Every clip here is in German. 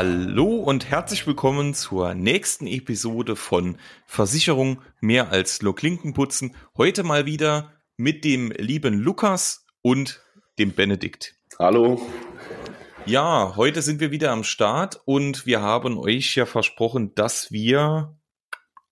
Hallo und herzlich willkommen zur nächsten Episode von Versicherung mehr als nur Klinken putzen. Heute mal wieder mit dem lieben Lukas und dem Benedikt. Hallo. Ja, heute sind wir wieder am Start und wir haben euch ja versprochen, dass wir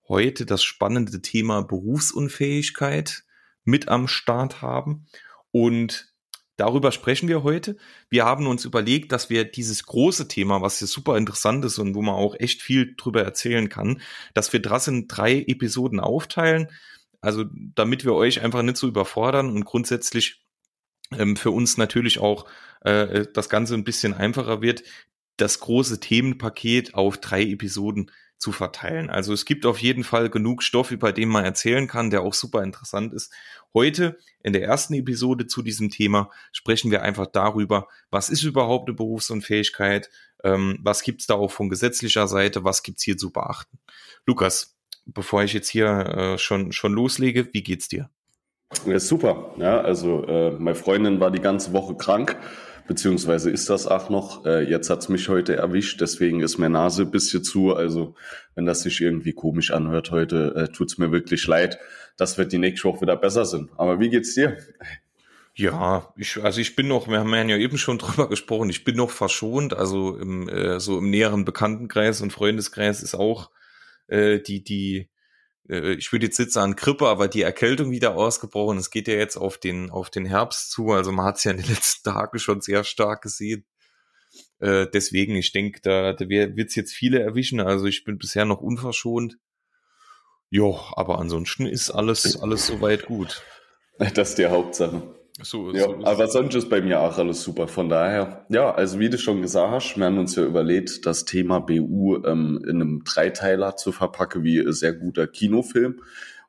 heute das spannende Thema Berufsunfähigkeit mit am Start haben. Und Darüber sprechen wir heute. Wir haben uns überlegt, dass wir dieses große Thema, was hier super interessant ist und wo man auch echt viel drüber erzählen kann, dass wir das in drei Episoden aufteilen. Also damit wir euch einfach nicht so überfordern und grundsätzlich ähm, für uns natürlich auch äh, das Ganze ein bisschen einfacher wird, das große Themenpaket auf drei Episoden zu verteilen. Also es gibt auf jeden Fall genug Stoff, über den man erzählen kann, der auch super interessant ist. Heute in der ersten Episode zu diesem Thema sprechen wir einfach darüber, was ist überhaupt eine Berufsunfähigkeit, ähm, was gibt's da auch von gesetzlicher Seite, was gibt's hier zu beachten. Lukas, bevor ich jetzt hier äh, schon, schon loslege, wie geht's dir? Ja, super. Ja, also äh, meine Freundin war die ganze Woche krank beziehungsweise ist das auch noch. Äh, jetzt hat's mich heute erwischt, deswegen ist meine Nase ein bisschen zu. Also wenn das sich irgendwie komisch anhört heute, äh, tut's mir wirklich leid. Das wird die nächste Woche wieder besser sein. Aber wie geht's dir? Ja, ich, also ich bin noch, wir haben ja eben schon drüber gesprochen, ich bin noch verschont, also im, äh, so im näheren Bekanntenkreis und Freundeskreis ist auch äh, die, die ich würde jetzt sitzen an Grippe, aber die Erkältung wieder ausgebrochen. Es geht ja jetzt auf den, auf den Herbst zu. Also man hat es ja in den letzten Tagen schon sehr stark gesehen. Äh, deswegen, ich denke, da, da wird es jetzt viele erwischen. Also ich bin bisher noch unverschont. Jo, aber ansonsten ist alles, alles soweit gut. Das ist die Hauptsache. So, ja, so aber sonst ist bei mir auch alles super. Von daher, ja, also wie du schon gesagt hast, wir haben uns ja überlegt, das Thema BU ähm, in einem Dreiteiler zu verpacken, wie ein sehr guter Kinofilm.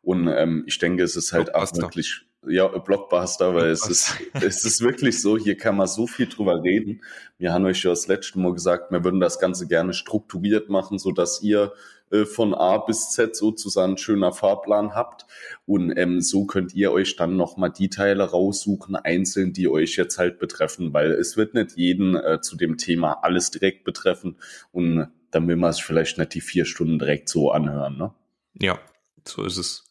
Und ähm, ich denke, es ist halt auch wirklich ja, Blockbuster, weil es ist, es ist wirklich so, hier kann man so viel drüber reden. Wir haben euch ja das letzte Mal gesagt, wir würden das Ganze gerne strukturiert machen, so dass ihr äh, von A bis Z sozusagen ein schöner Fahrplan habt. Und ähm, so könnt ihr euch dann nochmal die Teile raussuchen, einzeln, die euch jetzt halt betreffen, weil es wird nicht jeden äh, zu dem Thema alles direkt betreffen. Und dann will man es vielleicht nicht die vier Stunden direkt so anhören. Ne? Ja, so ist es.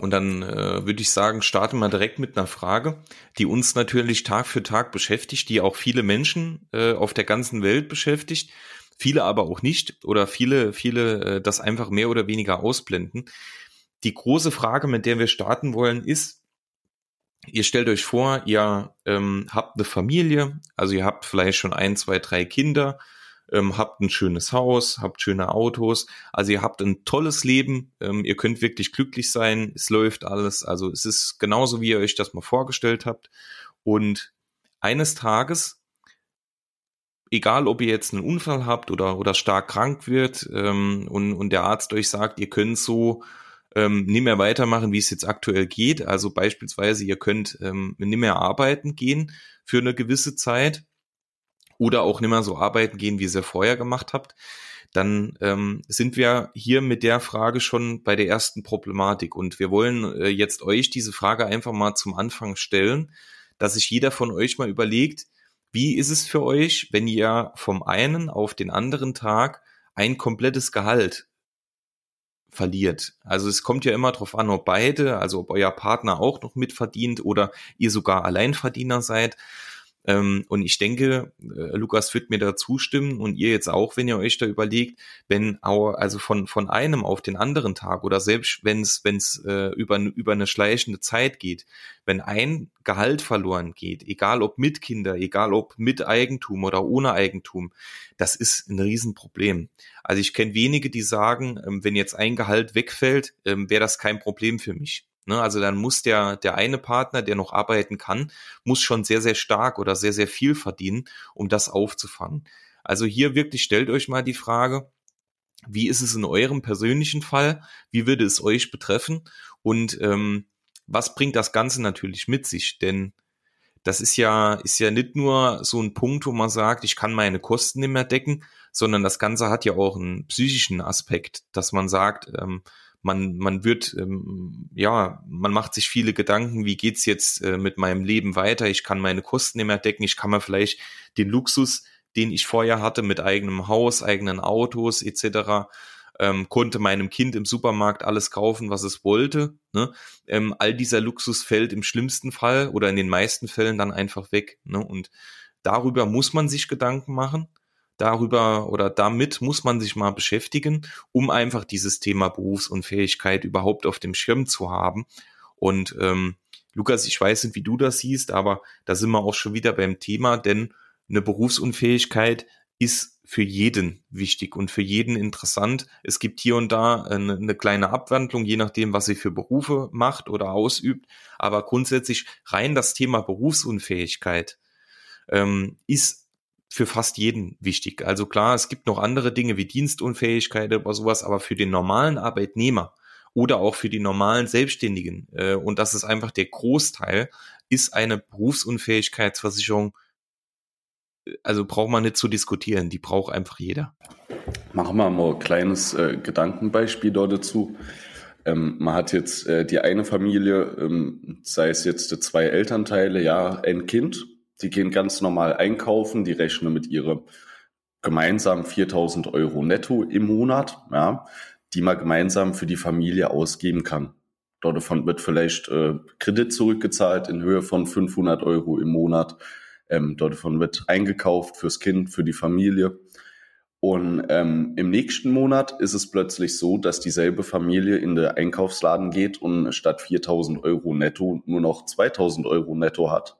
Und dann äh, würde ich sagen, starten wir direkt mit einer Frage, die uns natürlich Tag für Tag beschäftigt, die auch viele Menschen äh, auf der ganzen Welt beschäftigt, viele aber auch nicht oder viele, viele äh, das einfach mehr oder weniger ausblenden. Die große Frage, mit der wir starten wollen, ist, ihr stellt euch vor, ihr ähm, habt eine Familie, also ihr habt vielleicht schon ein, zwei, drei Kinder, ähm, habt ein schönes Haus, habt schöne Autos, also ihr habt ein tolles Leben, ähm, ihr könnt wirklich glücklich sein, es läuft alles, also es ist genauso, wie ihr euch das mal vorgestellt habt. Und eines Tages, egal ob ihr jetzt einen Unfall habt oder, oder stark krank wird ähm, und, und der Arzt euch sagt, ihr könnt so ähm, nicht mehr weitermachen, wie es jetzt aktuell geht. Also beispielsweise, ihr könnt ähm, nicht mehr arbeiten gehen für eine gewisse Zeit, oder auch nicht mehr so arbeiten gehen, wie ihr es vorher gemacht habt, dann ähm, sind wir hier mit der Frage schon bei der ersten Problematik. Und wir wollen äh, jetzt euch diese Frage einfach mal zum Anfang stellen, dass sich jeder von euch mal überlegt, wie ist es für euch, wenn ihr vom einen auf den anderen Tag ein komplettes Gehalt verliert. Also es kommt ja immer darauf an, ob beide, also ob euer Partner auch noch mitverdient oder ihr sogar Alleinverdiener seid. Ähm, und ich denke, äh, Lukas wird mir da zustimmen und ihr jetzt auch, wenn ihr euch da überlegt, wenn also von, von einem auf den anderen Tag oder selbst wenn es wenn es äh, über, über eine schleichende Zeit geht, wenn ein Gehalt verloren geht, egal ob mit Kinder, egal ob mit Eigentum oder ohne Eigentum, das ist ein Riesenproblem. Also ich kenne wenige, die sagen, ähm, wenn jetzt ein Gehalt wegfällt, ähm, wäre das kein Problem für mich. Ne? Also dann muss der, der eine Partner, der noch arbeiten kann, muss schon sehr, sehr stark oder sehr, sehr viel verdienen, um das aufzufangen. Also hier wirklich stellt euch mal die Frage, wie ist es in eurem persönlichen Fall? Wie würde es euch betreffen? Und ähm, was bringt das Ganze natürlich mit sich? Denn das ist ja, ist ja nicht nur so ein Punkt, wo man sagt, ich kann meine Kosten nicht mehr decken, sondern das Ganze hat ja auch einen psychischen Aspekt, dass man sagt, ähm, man, man wird, ähm, ja, man macht sich viele Gedanken, wie geht's jetzt äh, mit meinem Leben weiter? Ich kann meine Kosten nicht mehr decken, ich kann mir vielleicht den Luxus den ich vorher hatte mit eigenem Haus, eigenen Autos etc., ähm, konnte meinem Kind im Supermarkt alles kaufen, was es wollte. Ne? Ähm, all dieser Luxus fällt im schlimmsten Fall oder in den meisten Fällen dann einfach weg. Ne? Und darüber muss man sich Gedanken machen. Darüber oder damit muss man sich mal beschäftigen, um einfach dieses Thema Berufsunfähigkeit überhaupt auf dem Schirm zu haben. Und ähm, Lukas, ich weiß nicht, wie du das siehst, aber da sind wir auch schon wieder beim Thema, denn eine Berufsunfähigkeit ist für jeden wichtig und für jeden interessant. Es gibt hier und da eine, eine, kleine Abwandlung, je nachdem, was sie für Berufe macht oder ausübt. Aber grundsätzlich rein das Thema Berufsunfähigkeit ähm, ist für fast jeden wichtig. Also klar, es gibt noch andere Dinge wie Dienstunfähigkeit oder sowas, aber für den normalen Arbeitnehmer oder auch für die normalen Selbstständigen, äh, und das ist einfach der Großteil, ist eine Berufsunfähigkeitsversicherung also braucht man nicht zu diskutieren, die braucht einfach jeder. Machen wir mal ein kleines äh, Gedankenbeispiel dort dazu. Ähm, man hat jetzt äh, die eine Familie, ähm, sei es jetzt zwei Elternteile, ja, ein Kind, die gehen ganz normal einkaufen, die rechnen mit ihrer gemeinsam 4000 Euro netto im Monat, ja, die man gemeinsam für die Familie ausgeben kann. Dort davon wird vielleicht äh, Kredit zurückgezahlt in Höhe von 500 Euro im Monat. Ähm, davon wird eingekauft fürs Kind, für die Familie. Und ähm, im nächsten Monat ist es plötzlich so, dass dieselbe Familie in den Einkaufsladen geht und statt 4000 Euro netto nur noch 2000 Euro netto hat.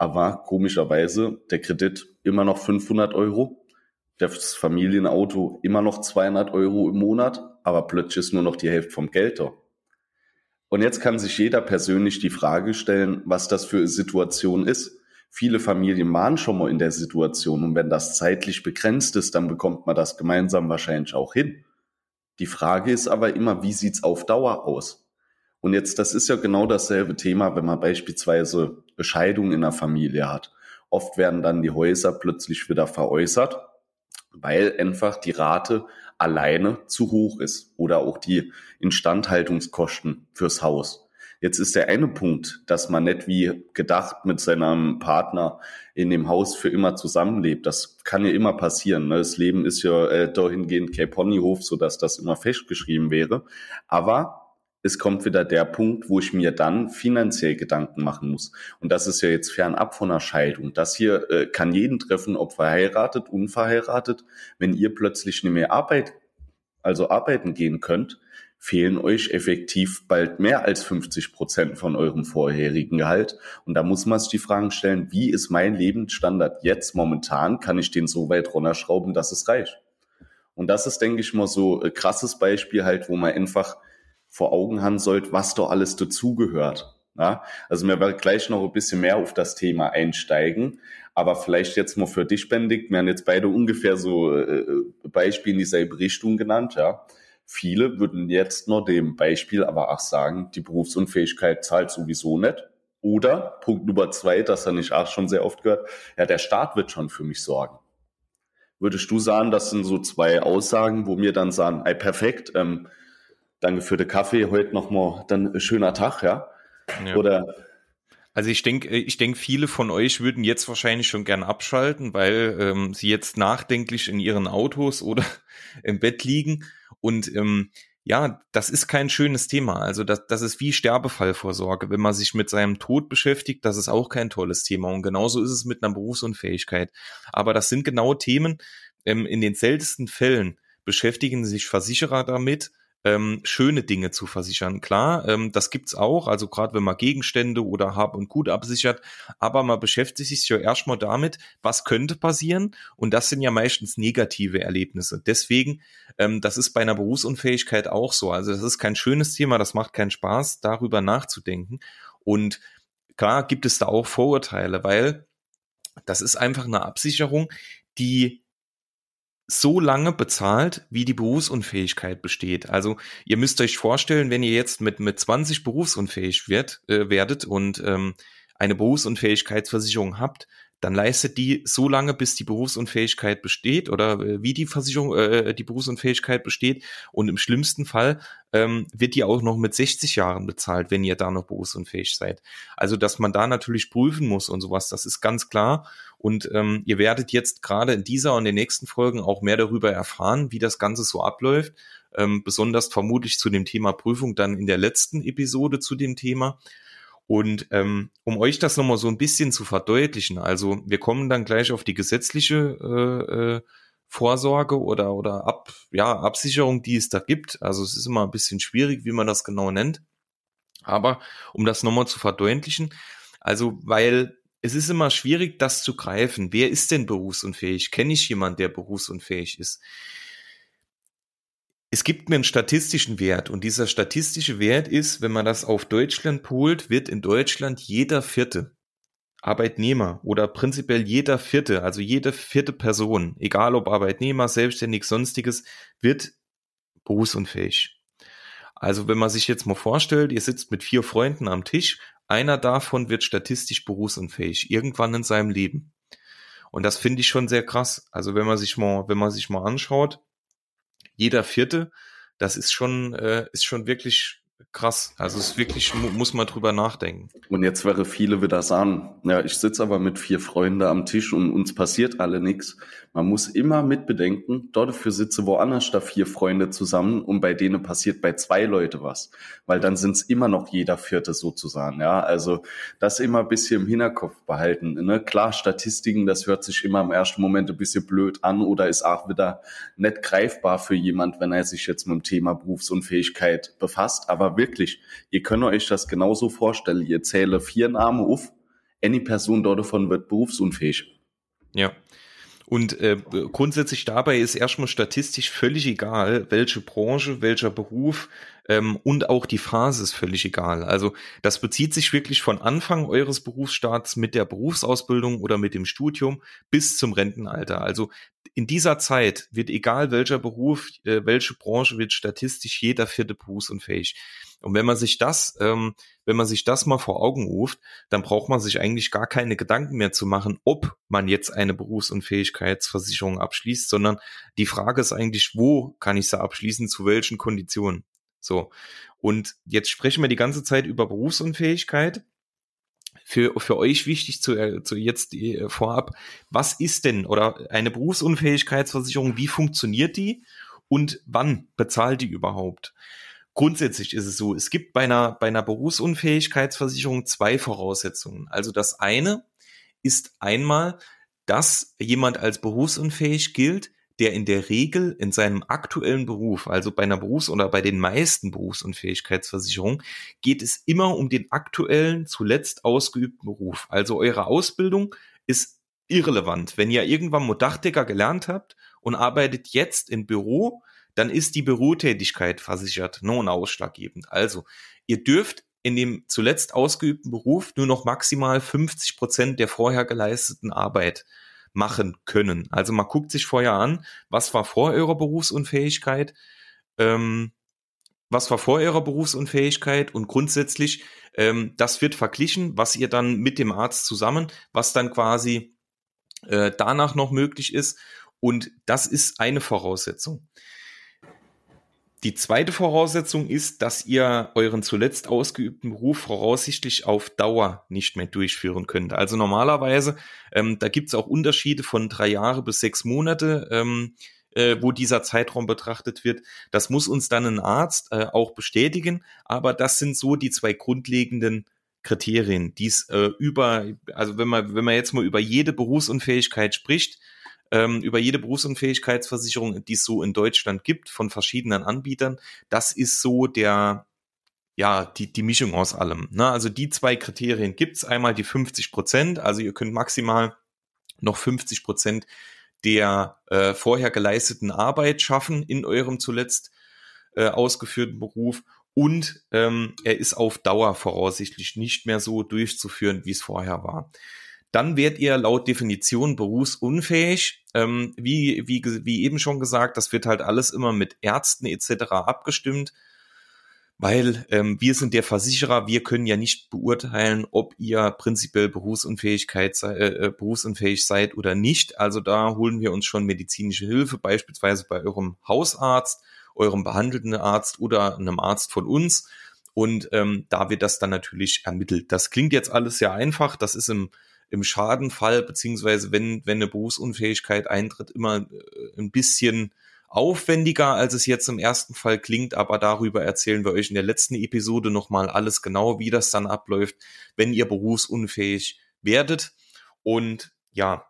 Aber komischerweise der Kredit immer noch 500 Euro, das Familienauto immer noch 200 Euro im Monat, aber plötzlich ist nur noch die Hälfte vom Geld da. Und jetzt kann sich jeder persönlich die Frage stellen, was das für eine Situation ist. Viele Familien waren schon mal in der Situation und wenn das zeitlich begrenzt ist, dann bekommt man das gemeinsam wahrscheinlich auch hin. Die Frage ist aber immer, wie sieht's auf Dauer aus? Und jetzt, das ist ja genau dasselbe Thema, wenn man beispielsweise Bescheidung in der Familie hat. Oft werden dann die Häuser plötzlich wieder veräußert, weil einfach die Rate alleine zu hoch ist oder auch die Instandhaltungskosten fürs Haus. Jetzt ist der eine Punkt, dass man nicht wie gedacht mit seinem Partner in dem Haus für immer zusammenlebt. Das kann ja immer passieren. Ne? Das Leben ist ja äh, dahingehend kein Ponyhof, sodass das immer festgeschrieben wäre. Aber es kommt wieder der Punkt, wo ich mir dann finanziell Gedanken machen muss. Und das ist ja jetzt fernab von einer Scheidung. Das hier äh, kann jeden treffen, ob verheiratet, unverheiratet. Wenn ihr plötzlich nicht mehr Arbeit, also arbeiten gehen könnt, fehlen euch effektiv bald mehr als 50 Prozent von eurem vorherigen Gehalt. Und da muss man sich die Fragen stellen, wie ist mein Lebensstandard jetzt momentan? Kann ich den so weit runterschrauben, dass es reicht? Und das ist, denke ich mal, so ein krasses Beispiel halt, wo man einfach vor Augen haben sollte, was da alles dazugehört. Ja, also wir werden gleich noch ein bisschen mehr auf das Thema einsteigen, aber vielleicht jetzt mal für dich, Bendig, wir haben jetzt beide ungefähr so äh, Beispiele in dieselbe Richtung genannt, ja. Viele würden jetzt nur dem Beispiel aber auch sagen, die Berufsunfähigkeit zahlt sowieso nicht. Oder Punkt Nummer zwei, das habe ich auch schon sehr oft gehört, ja, der Staat wird schon für mich sorgen. Würdest du sagen, das sind so zwei Aussagen, wo mir dann sagen, ey, perfekt, ähm, danke für den Kaffee, heute nochmal dann ein schöner Tag, ja? ja. Oder also ich denke, ich denke, viele von euch würden jetzt wahrscheinlich schon gern abschalten, weil ähm, sie jetzt nachdenklich in ihren Autos oder im Bett liegen und ähm, ja, das ist kein schönes Thema. Also das, das ist wie Sterbefallvorsorge. Wenn man sich mit seinem Tod beschäftigt, das ist auch kein tolles Thema. Und genauso ist es mit einer Berufsunfähigkeit. Aber das sind genau Themen, ähm, in den seltensten Fällen beschäftigen sich Versicherer damit, ähm, schöne Dinge zu versichern. Klar, ähm, das gibt's auch, also gerade wenn man Gegenstände oder Hab und Gut absichert, aber man beschäftigt sich ja erstmal damit, was könnte passieren und das sind ja meistens negative Erlebnisse. Deswegen, ähm, das ist bei einer Berufsunfähigkeit auch so. Also das ist kein schönes Thema, das macht keinen Spaß, darüber nachzudenken und klar gibt es da auch Vorurteile, weil das ist einfach eine Absicherung, die so lange bezahlt, wie die Berufsunfähigkeit besteht. Also ihr müsst euch vorstellen, wenn ihr jetzt mit, mit 20 berufsunfähig wird, äh, werdet und ähm, eine Berufsunfähigkeitsversicherung habt, dann leistet die so lange, bis die Berufsunfähigkeit besteht oder äh, wie die Versicherung, äh, die Berufsunfähigkeit besteht. Und im schlimmsten Fall ähm, wird die auch noch mit 60 Jahren bezahlt, wenn ihr da noch berufsunfähig seid. Also, dass man da natürlich prüfen muss und sowas, das ist ganz klar. Und ähm, ihr werdet jetzt gerade in dieser und den nächsten Folgen auch mehr darüber erfahren, wie das Ganze so abläuft. Ähm, besonders vermutlich zu dem Thema Prüfung dann in der letzten Episode zu dem Thema. Und ähm, um euch das nochmal so ein bisschen zu verdeutlichen, also wir kommen dann gleich auf die gesetzliche äh, äh, Vorsorge oder, oder Ab, ja, Absicherung, die es da gibt. Also es ist immer ein bisschen schwierig, wie man das genau nennt. Aber um das nochmal zu verdeutlichen, also weil es ist immer schwierig, das zu greifen. Wer ist denn berufsunfähig? Kenne ich jemanden, der berufsunfähig ist? Es gibt mir einen statistischen Wert und dieser statistische Wert ist, wenn man das auf Deutschland polt, wird in Deutschland jeder vierte Arbeitnehmer oder prinzipiell jeder vierte, also jede vierte Person, egal ob Arbeitnehmer, selbstständig, sonstiges, wird berufsunfähig. Also wenn man sich jetzt mal vorstellt, ihr sitzt mit vier Freunden am Tisch, einer davon wird statistisch berufsunfähig, irgendwann in seinem Leben. Und das finde ich schon sehr krass. Also wenn man sich mal, wenn man sich mal anschaut, jeder vierte, das ist schon, äh, ist schon wirklich krass. Also es ist wirklich, muss man drüber nachdenken. Und jetzt wäre viele wieder sagen, ja, ich sitze aber mit vier Freunden am Tisch und uns passiert alle nichts. Man muss immer mitbedenken, dort dafür sitze woanders da vier Freunde zusammen und bei denen passiert bei zwei Leute was. Weil dann sind es immer noch jeder Vierte sozusagen. Ja, also das immer ein bisschen im Hinterkopf behalten. Ne? Klar, Statistiken, das hört sich immer im ersten Moment ein bisschen blöd an oder ist auch wieder nicht greifbar für jemand, wenn er sich jetzt mit dem Thema Berufsunfähigkeit befasst. Aber wirklich, ihr könnt euch das genauso vorstellen. Ihr zähle vier Namen auf, eine Person dort davon wird berufsunfähig. Ja, und äh, grundsätzlich dabei ist erstmal statistisch völlig egal, welche Branche, welcher Beruf ähm, und auch die Phase ist völlig egal. Also das bezieht sich wirklich von Anfang eures Berufsstarts mit der Berufsausbildung oder mit dem Studium bis zum Rentenalter. Also in dieser Zeit wird egal welcher Beruf, äh, welche Branche wird statistisch jeder vierte berufsunfähig. Und wenn man sich das, ähm, wenn man sich das mal vor Augen ruft, dann braucht man sich eigentlich gar keine Gedanken mehr zu machen, ob man jetzt eine Berufsunfähigkeitsversicherung abschließt, sondern die Frage ist eigentlich, wo kann ich sie abschließen, zu welchen Konditionen? So. Und jetzt sprechen wir die ganze Zeit über Berufsunfähigkeit. Für, für euch wichtig zu, äh, zu jetzt äh, vorab, was ist denn oder eine Berufsunfähigkeitsversicherung, wie funktioniert die und wann bezahlt die überhaupt? Grundsätzlich ist es so, es gibt bei einer, bei einer Berufsunfähigkeitsversicherung zwei Voraussetzungen. Also das eine ist einmal, dass jemand als berufsunfähig gilt, der in der Regel in seinem aktuellen Beruf, also bei einer Berufs- oder bei den meisten Berufsunfähigkeitsversicherungen, geht es immer um den aktuellen, zuletzt ausgeübten Beruf. Also eure Ausbildung ist irrelevant. Wenn ihr irgendwann mal Dachdecker gelernt habt und arbeitet jetzt im Büro, dann ist die Bürotätigkeit versichert, non ausschlaggebend. Also, ihr dürft in dem zuletzt ausgeübten Beruf nur noch maximal 50 Prozent der vorher geleisteten Arbeit machen können. Also man guckt sich vorher an, was war vor eurer Berufsunfähigkeit, ähm, was war vor eurer Berufsunfähigkeit und grundsätzlich, ähm, das wird verglichen, was ihr dann mit dem Arzt zusammen, was dann quasi äh, danach noch möglich ist. Und das ist eine Voraussetzung. Die zweite Voraussetzung ist, dass ihr euren zuletzt ausgeübten Beruf voraussichtlich auf Dauer nicht mehr durchführen könnt. Also normalerweise, ähm, da gibt es auch Unterschiede von drei Jahre bis sechs Monate, ähm, äh, wo dieser Zeitraum betrachtet wird. Das muss uns dann ein Arzt äh, auch bestätigen, aber das sind so die zwei grundlegenden Kriterien, die es äh, über, also wenn man, wenn man jetzt mal über jede Berufsunfähigkeit spricht, ähm, über jede Berufsunfähigkeitsversicherung, die es so in Deutschland gibt, von verschiedenen Anbietern. Das ist so der, ja, die, die Mischung aus allem. Ne? Also die zwei Kriterien gibt's Einmal die 50 Prozent, also ihr könnt maximal noch 50 Prozent der äh, vorher geleisteten Arbeit schaffen in eurem zuletzt äh, ausgeführten Beruf und ähm, er ist auf Dauer voraussichtlich nicht mehr so durchzuführen, wie es vorher war dann werdet ihr laut Definition berufsunfähig. Ähm, wie, wie, wie eben schon gesagt, das wird halt alles immer mit Ärzten etc. abgestimmt, weil ähm, wir sind der Versicherer, wir können ja nicht beurteilen, ob ihr prinzipiell Berufsunfähigkeit, äh, äh, berufsunfähig seid oder nicht. Also da holen wir uns schon medizinische Hilfe, beispielsweise bei eurem Hausarzt, eurem behandelnden Arzt oder einem Arzt von uns. Und ähm, da wird das dann natürlich ermittelt. Das klingt jetzt alles sehr einfach. Das ist im im Schadenfall, beziehungsweise wenn, wenn eine Berufsunfähigkeit eintritt, immer äh, ein bisschen aufwendiger, als es jetzt im ersten Fall klingt, aber darüber erzählen wir euch in der letzten Episode nochmal alles genau, wie das dann abläuft, wenn ihr berufsunfähig werdet. Und ja,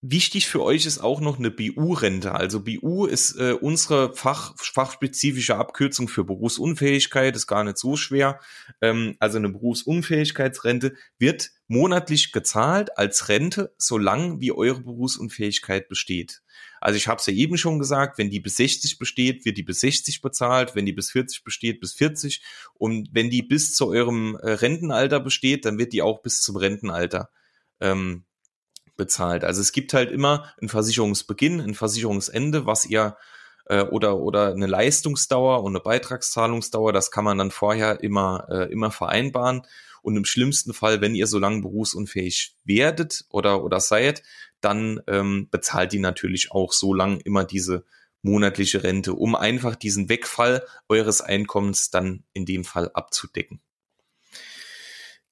Wichtig für euch ist auch noch eine BU-Rente. Also BU ist äh, unsere Fach, fachspezifische Abkürzung für Berufsunfähigkeit, ist gar nicht so schwer. Ähm, also eine Berufsunfähigkeitsrente wird monatlich gezahlt als Rente, solange wie eure Berufsunfähigkeit besteht. Also ich habe es ja eben schon gesagt, wenn die bis 60 besteht, wird die bis 60 bezahlt, wenn die bis 40 besteht, bis 40 und wenn die bis zu eurem äh, Rentenalter besteht, dann wird die auch bis zum Rentenalter ähm, bezahlt. Also es gibt halt immer ein Versicherungsbeginn, ein Versicherungsende, was ihr äh, oder oder eine Leistungsdauer und eine Beitragszahlungsdauer, das kann man dann vorher immer äh, immer vereinbaren. Und im schlimmsten Fall, wenn ihr so lange berufsunfähig werdet oder oder seid, dann ähm, bezahlt die natürlich auch so lang immer diese monatliche Rente, um einfach diesen Wegfall eures Einkommens dann in dem Fall abzudecken.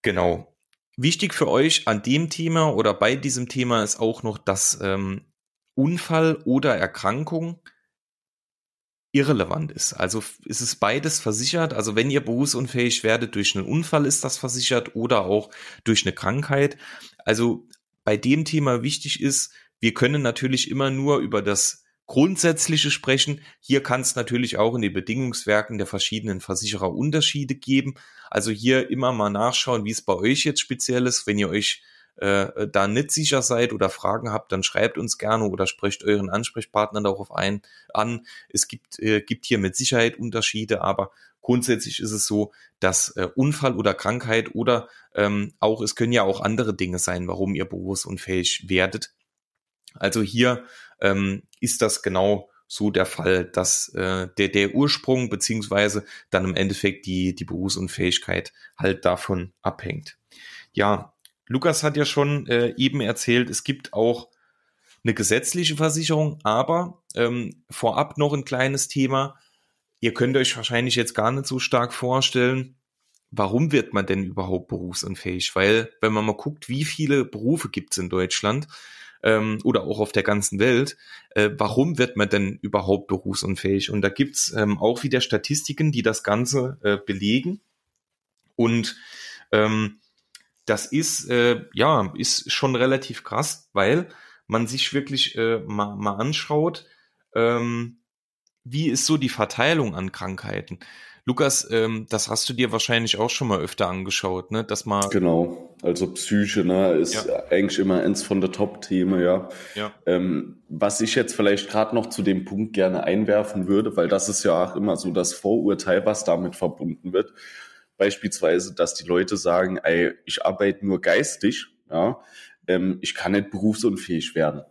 Genau. Wichtig für euch an dem Thema oder bei diesem Thema ist auch noch, dass ähm, Unfall oder Erkrankung irrelevant ist. Also ist es beides versichert. Also wenn ihr berufsunfähig werdet durch einen Unfall, ist das versichert oder auch durch eine Krankheit. Also bei dem Thema wichtig ist, wir können natürlich immer nur über das Grundsätzliche sprechen. Hier kann es natürlich auch in den Bedingungswerken der verschiedenen Versicherer Unterschiede geben. Also hier immer mal nachschauen, wie es bei euch jetzt speziell ist. Wenn ihr euch äh, da nicht sicher seid oder Fragen habt, dann schreibt uns gerne oder sprecht euren Ansprechpartner darauf ein, an. Es gibt, äh, gibt hier mit Sicherheit Unterschiede, aber grundsätzlich ist es so, dass äh, Unfall oder Krankheit oder ähm, auch, es können ja auch andere Dinge sein, warum ihr berufsunfähig werdet. Also hier ähm, ist das genau so der Fall, dass äh, der, der Ursprung beziehungsweise dann im Endeffekt die, die Berufsunfähigkeit halt davon abhängt. Ja, Lukas hat ja schon äh, eben erzählt, es gibt auch eine gesetzliche Versicherung, aber ähm, vorab noch ein kleines Thema. Ihr könnt euch wahrscheinlich jetzt gar nicht so stark vorstellen, warum wird man denn überhaupt berufsunfähig? Weil, wenn man mal guckt, wie viele Berufe gibt es in Deutschland, ähm, oder auch auf der ganzen Welt, äh, warum wird man denn überhaupt berufsunfähig? Und da gibt's ähm, auch wieder Statistiken, die das Ganze äh, belegen. Und ähm, das ist, äh, ja, ist schon relativ krass, weil man sich wirklich äh, mal, mal anschaut, ähm, wie ist so die Verteilung an Krankheiten. Lukas, ähm, das hast du dir wahrscheinlich auch schon mal öfter angeschaut, ne? Dass man genau, also Psyche, ne, ist ja. eigentlich immer eins von der Top-Themen, ja. ja. Ähm, was ich jetzt vielleicht gerade noch zu dem Punkt gerne einwerfen würde, weil das ist ja auch immer so das Vorurteil, was damit verbunden wird. Beispielsweise, dass die Leute sagen, ey, ich arbeite nur geistig, ja, ähm, ich kann nicht berufsunfähig werden.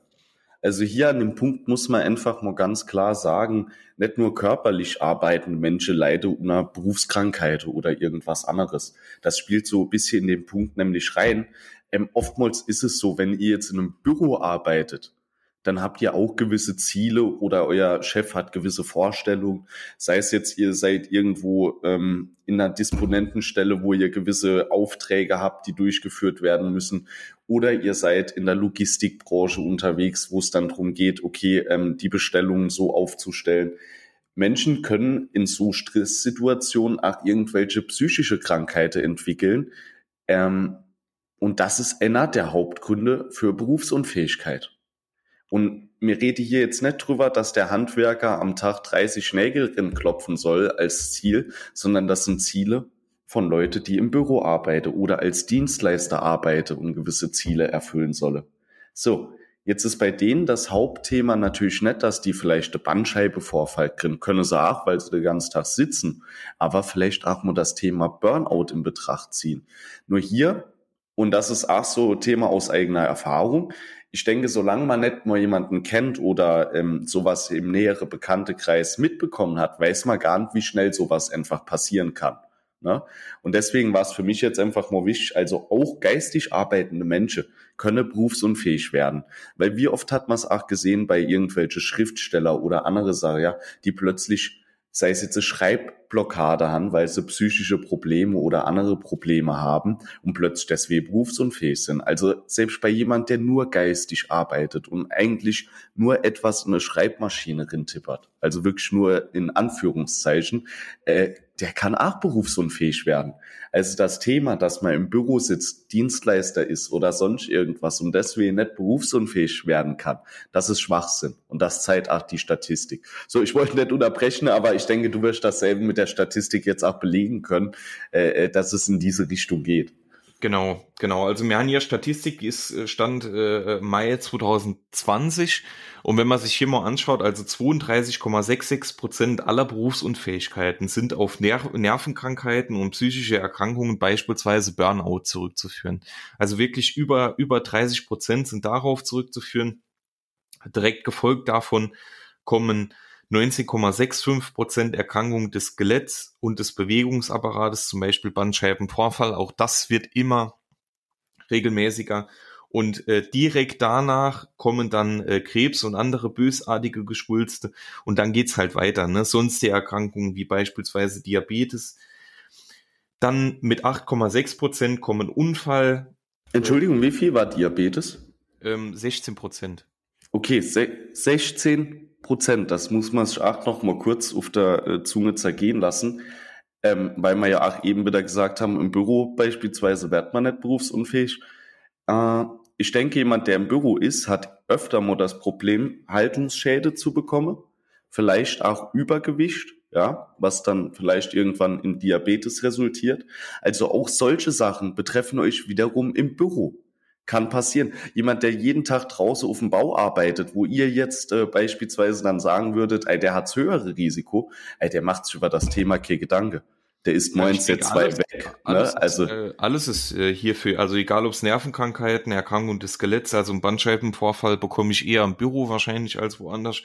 Also hier an dem Punkt muss man einfach mal ganz klar sagen, nicht nur körperlich arbeiten Menschen leiden unter Berufskrankheit oder irgendwas anderes. Das spielt so ein bisschen in den Punkt nämlich rein. Ähm, oftmals ist es so, wenn ihr jetzt in einem Büro arbeitet, dann habt ihr auch gewisse Ziele oder euer Chef hat gewisse Vorstellungen. Sei es jetzt, ihr seid irgendwo ähm, in einer Disponentenstelle, wo ihr gewisse Aufträge habt, die durchgeführt werden müssen. Oder ihr seid in der Logistikbranche unterwegs, wo es dann darum geht, okay, ähm, die Bestellungen so aufzustellen. Menschen können in so Stresssituationen auch irgendwelche psychische Krankheiten entwickeln. Ähm, und das ist einer der Hauptgründe für Berufsunfähigkeit. Und mir rede hier jetzt nicht drüber, dass der Handwerker am Tag 30 Nägel klopfen soll als Ziel, sondern das sind Ziele von Leute, die im Büro arbeiten oder als Dienstleister arbeiten und gewisse Ziele erfüllen solle. So, jetzt ist bei denen das Hauptthema natürlich nicht, dass die vielleicht eine Bandscheibe vorfallen können, können sie auch, weil sie den ganzen Tag sitzen, aber vielleicht auch nur das Thema Burnout in Betracht ziehen. Nur hier, und das ist auch so Thema aus eigener Erfahrung, ich denke, solange man nicht mal jemanden kennt oder ähm, sowas im nähere Bekanntekreis mitbekommen hat, weiß man gar nicht, wie schnell sowas einfach passieren kann. Ne? Und deswegen war es für mich jetzt einfach mal wichtig, also auch geistig arbeitende Menschen können berufsunfähig werden. Weil wie oft hat man es auch gesehen bei irgendwelche Schriftsteller oder andere Sachen, ja, die plötzlich sei es jetzt eine Schreibblockade haben, weil sie psychische Probleme oder andere Probleme haben und plötzlich deswegen berufsunfähig sind. Also selbst bei jemand, der nur geistig arbeitet und eigentlich nur etwas in eine Schreibmaschine rintippert, also wirklich nur in Anführungszeichen, äh, der kann auch berufsunfähig werden. Also das Thema, dass man im Büro sitzt, Dienstleister ist oder sonst irgendwas und deswegen nicht berufsunfähig werden kann, das ist Schwachsinn. Und das zeigt auch die Statistik. So, ich wollte nicht unterbrechen, aber ich denke, du wirst dasselbe mit der Statistik jetzt auch belegen können, äh, äh dass es in diese Richtung geht. Genau, genau. Also wir haben hier Statistik, die ist äh, Stand äh, Mai 2020. Und wenn man sich hier mal anschaut, also 32,66 Prozent aller Berufsunfähigkeiten sind auf Ner Nervenkrankheiten und psychische Erkrankungen, beispielsweise Burnout, zurückzuführen. Also wirklich über, über 30 Prozent sind darauf zurückzuführen. Direkt gefolgt davon kommen 19,65 Prozent Erkrankungen des Skeletts und des Bewegungsapparates, zum Beispiel Bandscheibenvorfall. Auch das wird immer regelmäßiger. Und äh, direkt danach kommen dann äh, Krebs und andere bösartige Geschwulste. Und dann geht's halt weiter. Ne? Sonstige Erkrankungen wie beispielsweise Diabetes. Dann mit 8,6 Prozent kommen Unfall. Entschuldigung, wie viel war Diabetes? Ähm, 16 Prozent. Okay, 16 Prozent. Das muss man sich auch noch mal kurz auf der äh, Zunge zergehen lassen, ähm, weil wir ja auch eben wieder gesagt haben, im Büro beispielsweise wird man nicht berufsunfähig. Äh, ich denke, jemand, der im Büro ist, hat öfter mal das Problem, Haltungsschäde zu bekommen, vielleicht auch Übergewicht, ja, was dann vielleicht irgendwann in Diabetes resultiert. Also auch solche Sachen betreffen euch wiederum im Büro kann passieren. Jemand, der jeden Tag draußen auf dem Bau arbeitet, wo ihr jetzt äh, beispielsweise dann sagen würdet, ey, der hat's höhere Risiko, ey, der macht sich über das Thema kein Gedanke. Der ist moins jetzt weit weg. Ne? Alles, also äh, alles ist äh, hierfür, also egal ob es Nervenkrankheiten, Erkrankung des Skeletts, also ein Bandscheibenvorfall bekomme ich eher im Büro wahrscheinlich als woanders.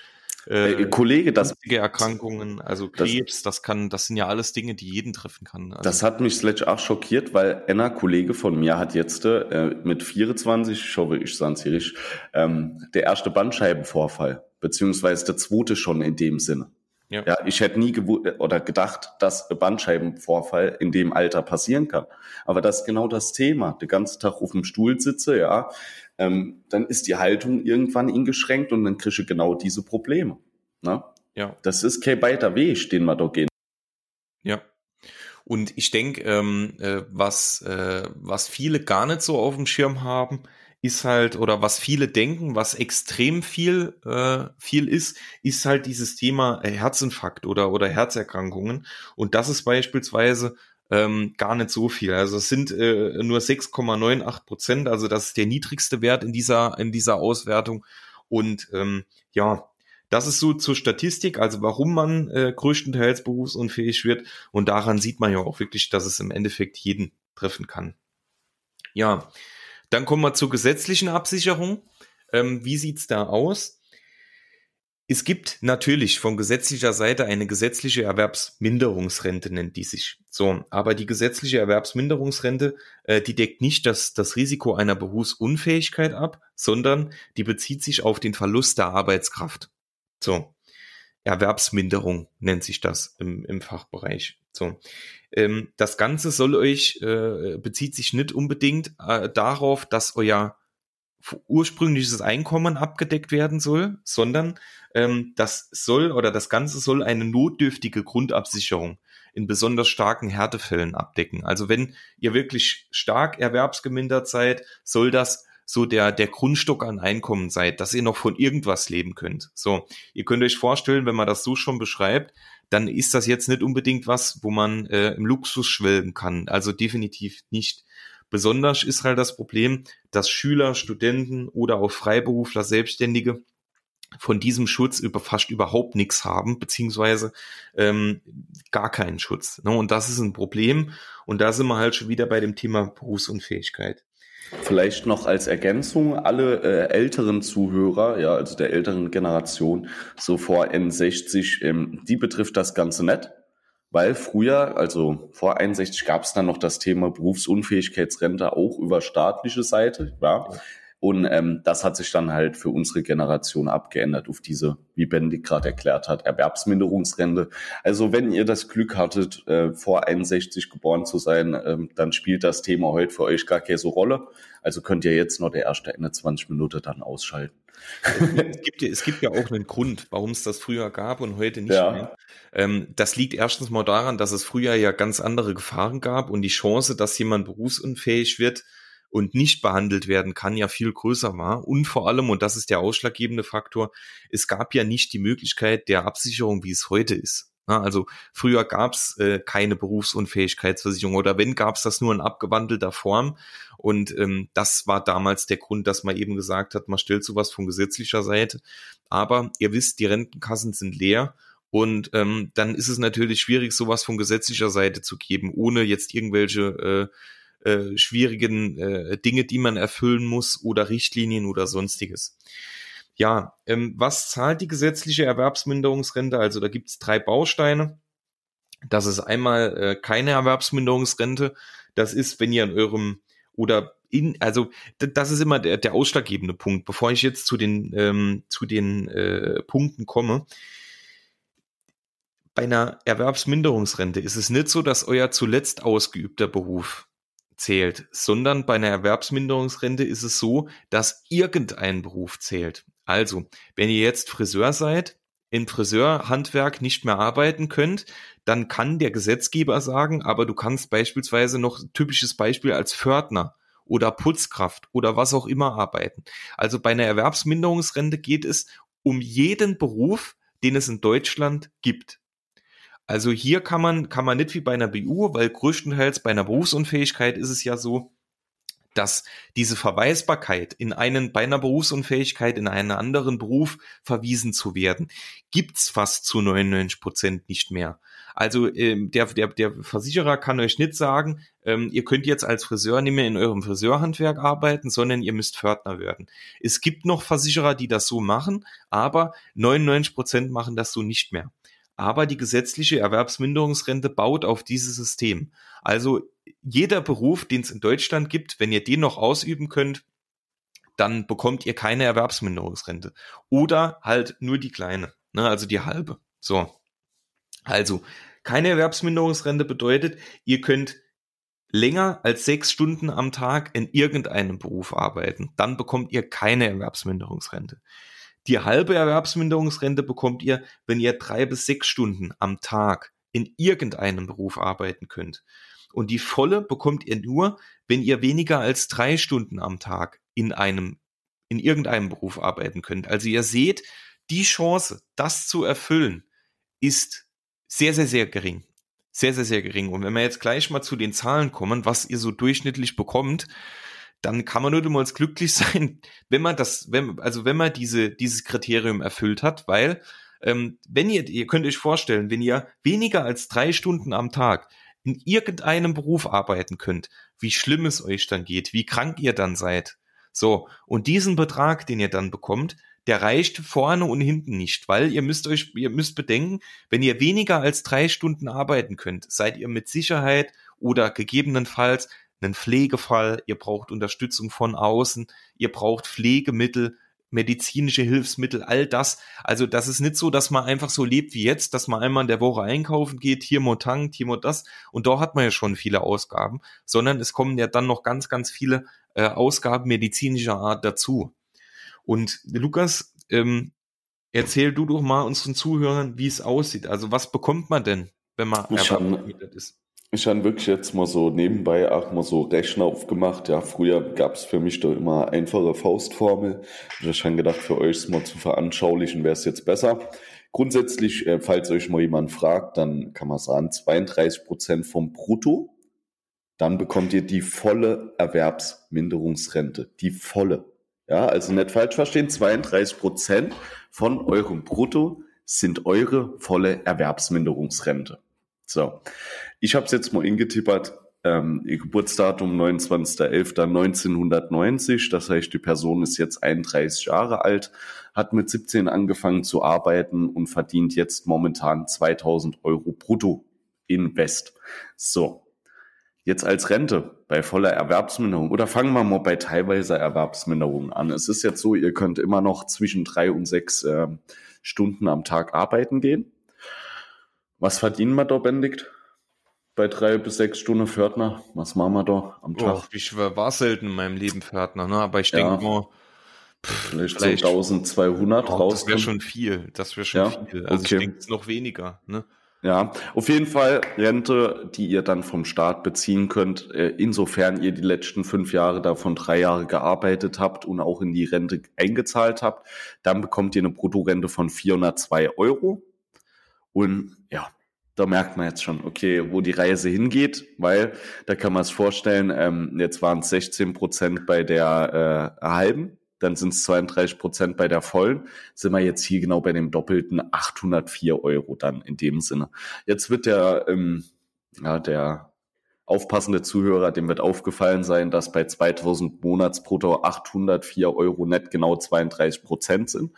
Äh, äh, Kollege, das Erkrankungen, also Krebs, das, das, kann, das sind ja alles Dinge, die jeden treffen kann. Also, das hat mich Sledge auch schockiert, weil einer Kollege von mir hat jetzt äh, mit 24, ich hoffe, ich sage es ähm, der erste Bandscheibenvorfall, beziehungsweise der zweite schon in dem Sinne. Ja. ja, ich hätte nie oder gedacht, dass Bandscheibenvorfall in dem Alter passieren kann. Aber das ist genau das Thema. Den ganzen Tag auf dem Stuhl sitze, ja, ähm, dann ist die Haltung irgendwann eingeschränkt und dann kriege ich genau diese Probleme. Ne? Ja. Das ist kein weiter Weg, den wir da gehen. Ja. Und ich denke, ähm, äh, was, äh, was viele gar nicht so auf dem Schirm haben, ist halt, oder was viele denken, was extrem viel, äh, viel ist, ist halt dieses Thema Herzinfarkt oder, oder Herzerkrankungen. Und das ist beispielsweise ähm, gar nicht so viel. Also es sind äh, nur 6,98 Prozent, also das ist der niedrigste Wert in dieser, in dieser Auswertung. Und ähm, ja, das ist so zur Statistik, also warum man äh, größtenteils berufsunfähig wird. Und daran sieht man ja auch wirklich, dass es im Endeffekt jeden treffen kann. Ja, dann kommen wir zur gesetzlichen Absicherung. Ähm, wie sieht's da aus? Es gibt natürlich von gesetzlicher Seite eine gesetzliche Erwerbsminderungsrente, nennt die sich. So, aber die gesetzliche Erwerbsminderungsrente, äh, die deckt nicht das, das Risiko einer Berufsunfähigkeit ab, sondern die bezieht sich auf den Verlust der Arbeitskraft. So, Erwerbsminderung nennt sich das im, im Fachbereich. So, ähm, das Ganze soll euch äh, bezieht sich nicht unbedingt äh, darauf, dass euer ursprüngliches Einkommen abgedeckt werden soll, sondern ähm, das soll oder das Ganze soll eine notdürftige Grundabsicherung in besonders starken Härtefällen abdecken. Also wenn ihr wirklich stark erwerbsgemindert seid, soll das so der, der Grundstock an Einkommen seid, dass ihr noch von irgendwas leben könnt. So, ihr könnt euch vorstellen, wenn man das so schon beschreibt, dann ist das jetzt nicht unbedingt was, wo man äh, im Luxus schwelgen kann. Also definitiv nicht. Besonders ist halt das Problem, dass Schüler, Studenten oder auch Freiberufler, Selbstständige von diesem Schutz über fast überhaupt nichts haben, beziehungsweise ähm, gar keinen Schutz. Ne? Und das ist ein Problem. Und da sind wir halt schon wieder bei dem Thema Berufsunfähigkeit. Vielleicht noch als Ergänzung, alle äh, älteren Zuhörer, ja, also der älteren Generation, so vor N60, ähm, die betrifft das Ganze nicht. Weil früher, also vor 61, gab es dann noch das Thema Berufsunfähigkeitsrente auch über staatliche Seite. Ja. Und ähm, das hat sich dann halt für unsere Generation abgeändert auf diese, wie Bendig gerade erklärt hat, Erwerbsminderungsrente. Also wenn ihr das Glück hattet, äh, vor 61 geboren zu sein, ähm, dann spielt das Thema heute für euch gar keine so Rolle. Also könnt ihr jetzt noch der erste 21 Minuten dann ausschalten. Es gibt, ja, es gibt ja auch einen Grund, warum es das früher gab und heute nicht ja. mehr. Ähm, das liegt erstens mal daran, dass es früher ja ganz andere Gefahren gab und die Chance, dass jemand berufsunfähig wird, und nicht behandelt werden kann, ja viel größer war. Und vor allem, und das ist der ausschlaggebende Faktor, es gab ja nicht die Möglichkeit der Absicherung, wie es heute ist. Also früher gab es äh, keine Berufsunfähigkeitsversicherung oder wenn, gab es das nur in abgewandelter Form. Und ähm, das war damals der Grund, dass man eben gesagt hat, man stellt sowas von gesetzlicher Seite. Aber ihr wisst, die Rentenkassen sind leer. Und ähm, dann ist es natürlich schwierig, sowas von gesetzlicher Seite zu geben, ohne jetzt irgendwelche äh, äh, schwierigen äh, Dinge, die man erfüllen muss oder Richtlinien oder sonstiges. Ja, ähm, was zahlt die gesetzliche Erwerbsminderungsrente? Also da gibt es drei Bausteine. Das ist einmal äh, keine Erwerbsminderungsrente. Das ist, wenn ihr in eurem oder in, also das ist immer der, der ausschlaggebende Punkt. Bevor ich jetzt zu den ähm, zu den äh, Punkten komme, bei einer Erwerbsminderungsrente ist es nicht so, dass euer zuletzt ausgeübter Beruf zählt, sondern bei einer Erwerbsminderungsrente ist es so, dass irgendein Beruf zählt. Also, wenn ihr jetzt Friseur seid, im Friseurhandwerk nicht mehr arbeiten könnt, dann kann der Gesetzgeber sagen, aber du kannst beispielsweise noch typisches Beispiel als Pförtner oder Putzkraft oder was auch immer arbeiten. Also bei einer Erwerbsminderungsrente geht es um jeden Beruf, den es in Deutschland gibt. Also hier kann man, kann man nicht wie bei einer BU, weil größtenteils bei einer Berufsunfähigkeit ist es ja so, dass diese Verweisbarkeit in einen, bei einer Berufsunfähigkeit in einen anderen Beruf verwiesen zu werden, gibt's fast zu 99 Prozent nicht mehr. Also ähm, der, der, der Versicherer kann euch nicht sagen, ähm, ihr könnt jetzt als Friseur nicht mehr in eurem Friseurhandwerk arbeiten, sondern ihr müsst Pförtner werden. Es gibt noch Versicherer, die das so machen, aber 99 Prozent machen das so nicht mehr aber die gesetzliche Erwerbsminderungsrente baut auf dieses System. Also jeder Beruf, den es in Deutschland gibt, wenn ihr den noch ausüben könnt, dann bekommt ihr keine Erwerbsminderungsrente. Oder halt nur die kleine, ne, also die halbe. So. Also, keine Erwerbsminderungsrente bedeutet, ihr könnt länger als sechs Stunden am Tag in irgendeinem Beruf arbeiten. Dann bekommt ihr keine Erwerbsminderungsrente. Die halbe Erwerbsminderungsrente bekommt ihr, wenn ihr drei bis sechs Stunden am Tag in irgendeinem Beruf arbeiten könnt. Und die volle bekommt ihr nur, wenn ihr weniger als drei Stunden am Tag in einem, in irgendeinem Beruf arbeiten könnt. Also ihr seht, die Chance, das zu erfüllen, ist sehr, sehr, sehr gering. Sehr, sehr, sehr gering. Und wenn wir jetzt gleich mal zu den Zahlen kommen, was ihr so durchschnittlich bekommt, dann kann man nur mal glücklich sein, wenn man das, wenn, also wenn man diese, dieses Kriterium erfüllt hat, weil ähm, wenn ihr, ihr könnt euch vorstellen, wenn ihr weniger als drei Stunden am Tag in irgendeinem Beruf arbeiten könnt, wie schlimm es euch dann geht, wie krank ihr dann seid. So, und diesen Betrag, den ihr dann bekommt, der reicht vorne und hinten nicht, weil ihr müsst euch, ihr müsst bedenken, wenn ihr weniger als drei Stunden arbeiten könnt, seid ihr mit Sicherheit oder gegebenenfalls einen Pflegefall, ihr braucht Unterstützung von außen, ihr braucht Pflegemittel, medizinische Hilfsmittel, all das. Also das ist nicht so, dass man einfach so lebt wie jetzt, dass man einmal in der Woche einkaufen geht, hier mo tankt, hier mo das und da hat man ja schon viele Ausgaben, sondern es kommen ja dann noch ganz, ganz viele äh, Ausgaben medizinischer Art dazu. Und Lukas, ähm, erzähl du doch mal unseren Zuhörern, wie es aussieht. Also was bekommt man denn, wenn man erwerbsmindernd ist? Ich habe wirklich jetzt mal so nebenbei auch mal so Rechner aufgemacht. Ja, früher gab es für mich doch immer einfache Faustformel. Ich habe gedacht, für euch es mal zu veranschaulichen, wäre es jetzt besser. Grundsätzlich, äh, falls euch mal jemand fragt, dann kann man sagen, 32 Prozent vom Brutto. Dann bekommt ihr die volle Erwerbsminderungsrente. Die volle. Ja, also nicht falsch verstehen, 32 Prozent von eurem Brutto sind eure volle Erwerbsminderungsrente. So, ich habe es jetzt mal ingetippert. Ähm, ihr Geburtsdatum 29.11.1990, das heißt, die Person ist jetzt 31 Jahre alt, hat mit 17 angefangen zu arbeiten und verdient jetzt momentan 2000 Euro brutto in West. So, Jetzt als Rente bei voller Erwerbsminderung oder fangen wir mal bei teilweise Erwerbsminderung an. Es ist jetzt so, ihr könnt immer noch zwischen drei und sechs äh, Stunden am Tag arbeiten gehen. Was verdienen wir da, Benedikt? Bei drei bis sechs Stunden Pförtner? Was machen wir da am Tag? Oh, ich war, war selten in meinem Leben Pförtner, ne? aber ich denke ja. mal, vielleicht, vielleicht so 1200 oh, raus. Das wäre schon viel, das wäre schon ja? viel. Also okay. ich denke, es noch weniger. Ne? Ja, auf jeden Fall Rente, die ihr dann vom Staat beziehen könnt, äh, insofern ihr die letzten fünf Jahre davon drei Jahre gearbeitet habt und auch in die Rente eingezahlt habt, dann bekommt ihr eine Bruttorente von 402 Euro. Und ja, da merkt man jetzt schon, okay, wo die Reise hingeht, weil da kann man es vorstellen, ähm, jetzt waren es 16 Prozent bei der äh, halben dann sind es 32 Prozent bei der vollen, sind wir jetzt hier genau bei dem doppelten 804 Euro dann in dem Sinne. Jetzt wird der, ähm, ja, der aufpassende Zuhörer, dem wird aufgefallen sein, dass bei 2000 Monatsbrutto 804 Euro net genau 32 Prozent sind.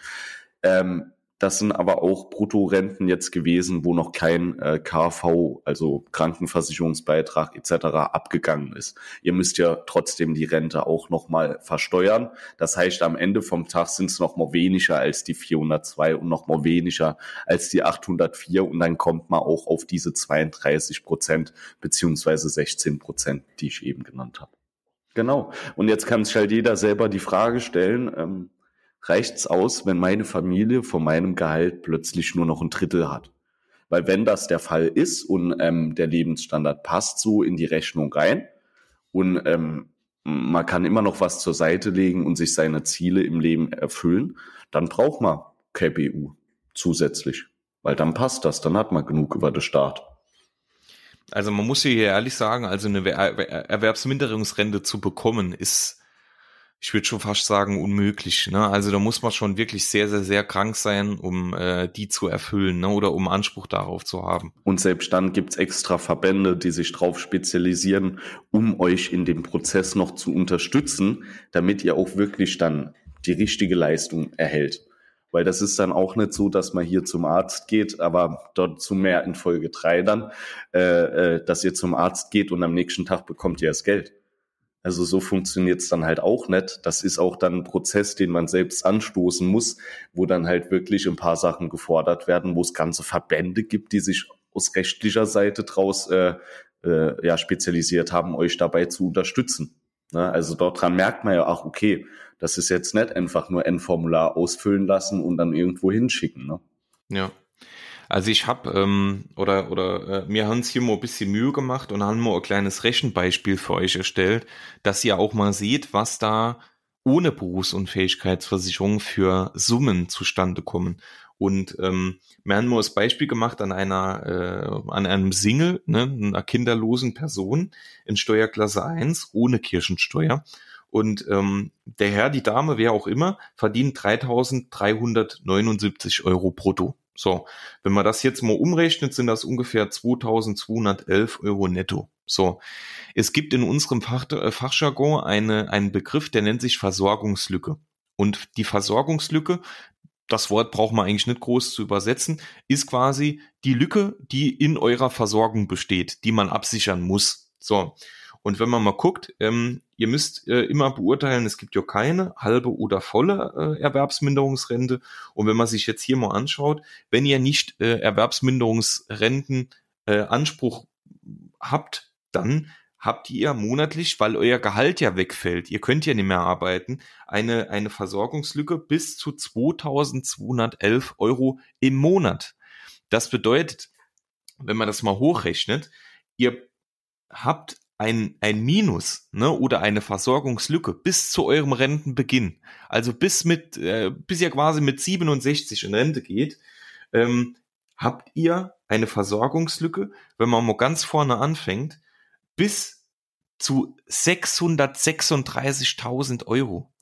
Ähm, das sind aber auch Bruttorenten jetzt gewesen, wo noch kein äh, KV, also Krankenversicherungsbeitrag etc. abgegangen ist. Ihr müsst ja trotzdem die Rente auch nochmal versteuern. Das heißt, am Ende vom Tag sind es nochmal weniger als die 402 und nochmal weniger als die 804 und dann kommt man auch auf diese 32 Prozent beziehungsweise 16 Prozent, die ich eben genannt habe. Genau. Und jetzt kann sich halt jeder selber die Frage stellen, ähm, reicht's aus, wenn meine Familie von meinem Gehalt plötzlich nur noch ein Drittel hat. Weil wenn das der Fall ist und ähm, der Lebensstandard passt so in die Rechnung rein und ähm, man kann immer noch was zur Seite legen und sich seine Ziele im Leben erfüllen, dann braucht man KPU zusätzlich. Weil dann passt das, dann hat man genug über den Start. Also man muss hier ehrlich sagen, also eine Erwerbsminderungsrente zu bekommen, ist ich würde schon fast sagen, unmöglich. Ne? Also da muss man schon wirklich sehr, sehr, sehr krank sein, um äh, die zu erfüllen ne? oder um Anspruch darauf zu haben. Und selbst dann gibt's extra Verbände, die sich drauf spezialisieren, um euch in dem Prozess noch zu unterstützen, damit ihr auch wirklich dann die richtige Leistung erhält. Weil das ist dann auch nicht so, dass man hier zum Arzt geht, aber dort zu mehr in Folge drei dann, äh, äh, dass ihr zum Arzt geht und am nächsten Tag bekommt ihr das Geld also so funktioniert's dann halt auch nicht. Das ist auch dann ein Prozess, den man selbst anstoßen muss, wo dann halt wirklich ein paar Sachen gefordert werden, wo es ganze Verbände gibt, die sich aus rechtlicher Seite draus äh, äh, ja, spezialisiert haben, euch dabei zu unterstützen. Ne? Also dort dran merkt man ja, ach okay, das ist jetzt nicht einfach nur ein Formular ausfüllen lassen und dann irgendwo hinschicken. Ne? Ja. Also ich habe ähm, oder oder äh, mir haben hier mal ein bisschen Mühe gemacht und haben mal ein kleines Rechenbeispiel für euch erstellt, dass ihr auch mal seht, was da ohne Berufsunfähigkeitsversicherung für Summen zustande kommen. Und ähm, wir haben mal das Beispiel gemacht an einer äh, an einem Single, ne, einer kinderlosen Person in Steuerklasse 1 ohne Kirchensteuer. Und ähm, der Herr, die Dame, wer auch immer, verdient 3.379 Euro brutto. So, wenn man das jetzt mal umrechnet, sind das ungefähr 2211 Euro netto. So, es gibt in unserem Fach, äh, Fachjargon eine, einen Begriff, der nennt sich Versorgungslücke. Und die Versorgungslücke, das Wort braucht man eigentlich nicht groß zu übersetzen, ist quasi die Lücke, die in eurer Versorgung besteht, die man absichern muss. So, und wenn man mal guckt, ähm, ihr müsst äh, immer beurteilen, es gibt ja keine halbe oder volle äh, Erwerbsminderungsrente. Und wenn man sich jetzt hier mal anschaut, wenn ihr nicht äh, Erwerbsminderungsrenten äh, habt, dann habt ihr monatlich, weil euer Gehalt ja wegfällt, ihr könnt ja nicht mehr arbeiten, eine, eine Versorgungslücke bis zu 2211 Euro im Monat. Das bedeutet, wenn man das mal hochrechnet, ihr habt ein, ein Minus ne, oder eine Versorgungslücke bis zu eurem Rentenbeginn, also bis mit, äh, bis ihr quasi mit 67 in Rente geht, ähm, habt ihr eine Versorgungslücke, wenn man mal ganz vorne anfängt, bis zu 636.000 Euro.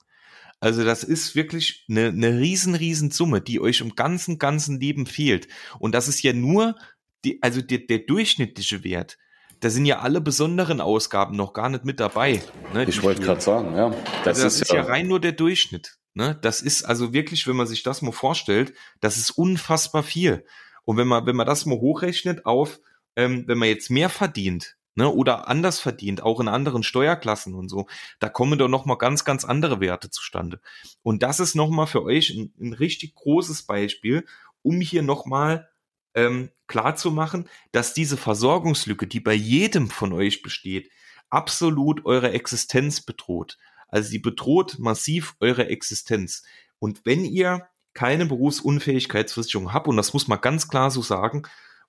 Also das ist wirklich eine, eine riesen, riesen Summe, die euch im ganzen, ganzen Leben fehlt. Und das ist ja nur die, also der, der durchschnittliche Wert da sind ja alle besonderen Ausgaben noch gar nicht mit dabei. Ne, ich wollte gerade sagen, ja. Das, also das ist, ist ja, ja rein nur der Durchschnitt. Ne? Das ist also wirklich, wenn man sich das mal vorstellt, das ist unfassbar viel. Und wenn man, wenn man das mal hochrechnet auf, ähm, wenn man jetzt mehr verdient, ne, oder anders verdient, auch in anderen Steuerklassen und so, da kommen doch nochmal ganz, ganz andere Werte zustande. Und das ist nochmal für euch ein, ein richtig großes Beispiel, um hier nochmal ähm, klar zu machen, dass diese Versorgungslücke, die bei jedem von euch besteht, absolut eure Existenz bedroht. Also sie bedroht massiv eure Existenz. Und wenn ihr keine Berufsunfähigkeitsversicherung habt, und das muss man ganz klar so sagen,